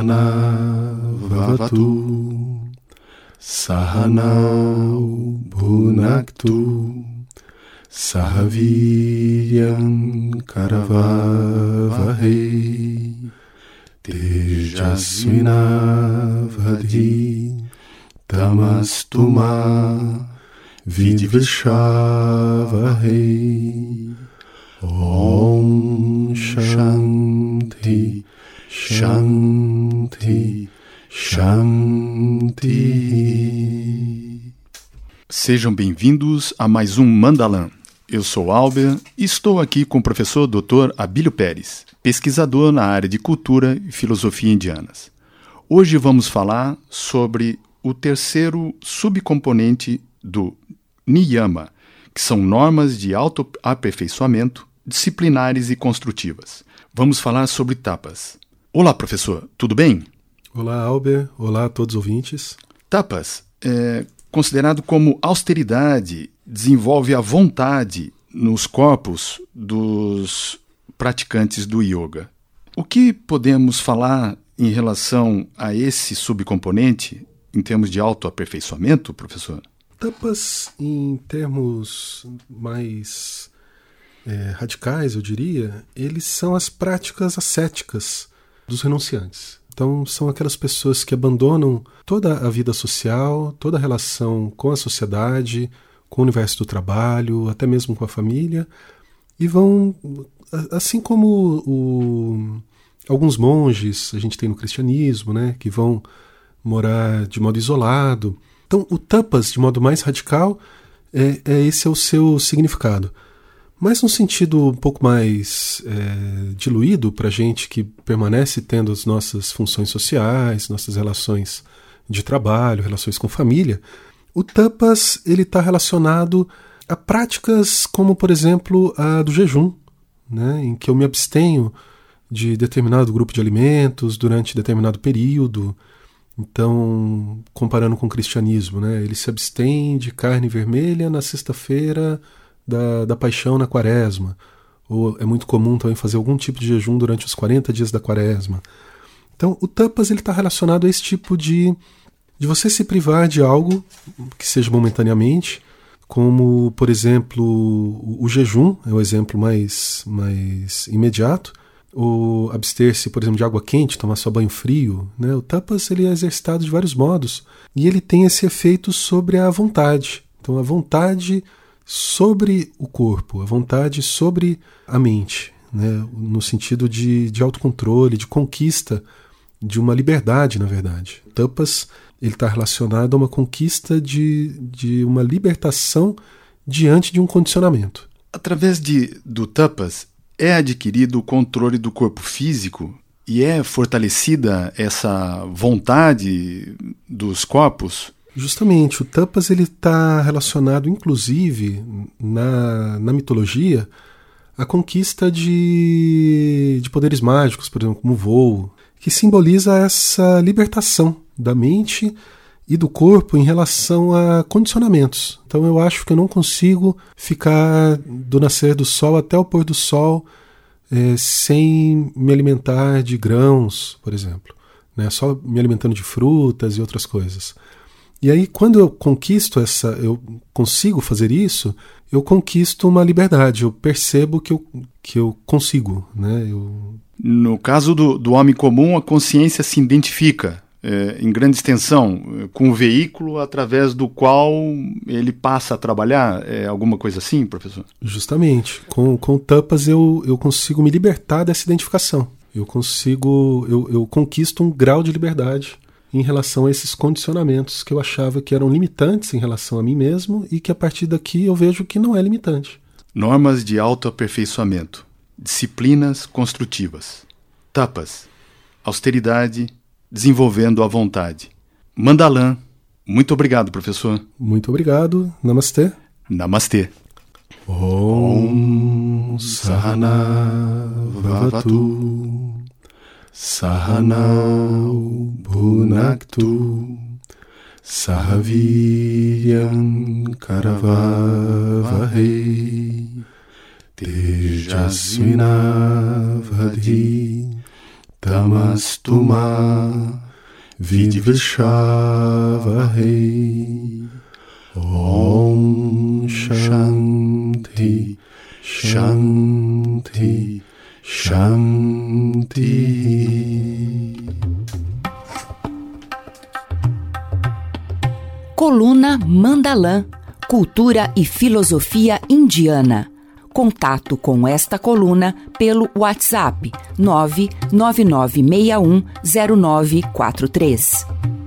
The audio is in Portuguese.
Sahana Vavatu. Sahanau Bhunaktu Sahaviryam Karavavahei Tejasvinavadhi Tamastuma Vidvishavahei Om Shanti Shanti Shanti. Sejam bem-vindos a mais um Mandalan. Eu sou Albert e estou aqui com o professor Dr. Abílio Pérez, pesquisador na área de cultura e filosofia indianas. Hoje vamos falar sobre o terceiro subcomponente do Niyama, que são normas de autoaperfeiçoamento disciplinares e construtivas. Vamos falar sobre tapas. Olá, professor, tudo bem? Olá, Albert. Olá a todos os ouvintes. Tapas é considerado como austeridade, desenvolve a vontade nos corpos dos praticantes do yoga. O que podemos falar em relação a esse subcomponente em termos de autoaperfeiçoamento, professor? Tapas, em termos mais é, radicais, eu diria, eles são as práticas ascéticas dos renunciantes. Então, são aquelas pessoas que abandonam toda a vida social, toda a relação com a sociedade, com o universo do trabalho, até mesmo com a família, e vão, assim como o, alguns monges a gente tem no cristianismo, né, que vão morar de modo isolado. Então, o tapas, de modo mais radical, é, é esse é o seu significado. Mas num sentido um pouco mais é, diluído para a gente que permanece tendo as nossas funções sociais, nossas relações de trabalho, relações com família, o tapas ele está relacionado a práticas como, por exemplo, a do jejum, né, em que eu me abstenho de determinado grupo de alimentos durante determinado período. Então, comparando com o cristianismo, né, ele se abstém de carne vermelha na sexta-feira da, da paixão na quaresma. Ou é muito comum também fazer algum tipo de jejum durante os 40 dias da quaresma. Então, o tapas está relacionado a esse tipo de, de você se privar de algo que seja momentaneamente, como, por exemplo, o, o jejum, é o exemplo mais, mais imediato, ou abster-se, por exemplo, de água quente, tomar só banho frio. Né? O tapas ele é exercitado de vários modos e ele tem esse efeito sobre a vontade. Então, a vontade sobre o corpo, a vontade sobre a mente, né? no sentido de, de autocontrole, de conquista de uma liberdade, na verdade. Tapas ele está relacionado a uma conquista de, de uma libertação diante de um condicionamento. Através de, do tapas é adquirido o controle do corpo físico e é fortalecida essa vontade dos corpos Justamente, o Tapas ele está relacionado, inclusive, na, na mitologia, à conquista de, de poderes mágicos, por exemplo, como o voo, que simboliza essa libertação da mente e do corpo em relação a condicionamentos. Então eu acho que eu não consigo ficar do nascer do sol até o pôr do sol é, sem me alimentar de grãos, por exemplo, né? só me alimentando de frutas e outras coisas. E aí, quando eu conquisto essa, eu consigo fazer isso, eu conquisto uma liberdade, eu percebo que eu, que eu consigo. Né? Eu... No caso do, do homem comum, a consciência se identifica é, em grande extensão com o veículo através do qual ele passa a trabalhar? É alguma coisa assim, professor? Justamente. Com, com tapas eu, eu consigo me libertar dessa identificação. Eu consigo, eu, eu conquisto um grau de liberdade em relação a esses condicionamentos que eu achava que eram limitantes em relação a mim mesmo e que a partir daqui eu vejo que não é limitante. Normas de autoaperfeiçoamento, disciplinas construtivas, tapas, austeridade, desenvolvendo a vontade. Mandalã, muito obrigado, professor. Muito obrigado. Namastê. Namastê. Om Sahana Vavatu Sahanau Bhunaktu Sahaviryam Karavavahei Tejasvinavadhi Tamastuma Vidvishava Coluna Mandalã Cultura e Filosofia Indiana. Contato com esta coluna pelo WhatsApp 999610943.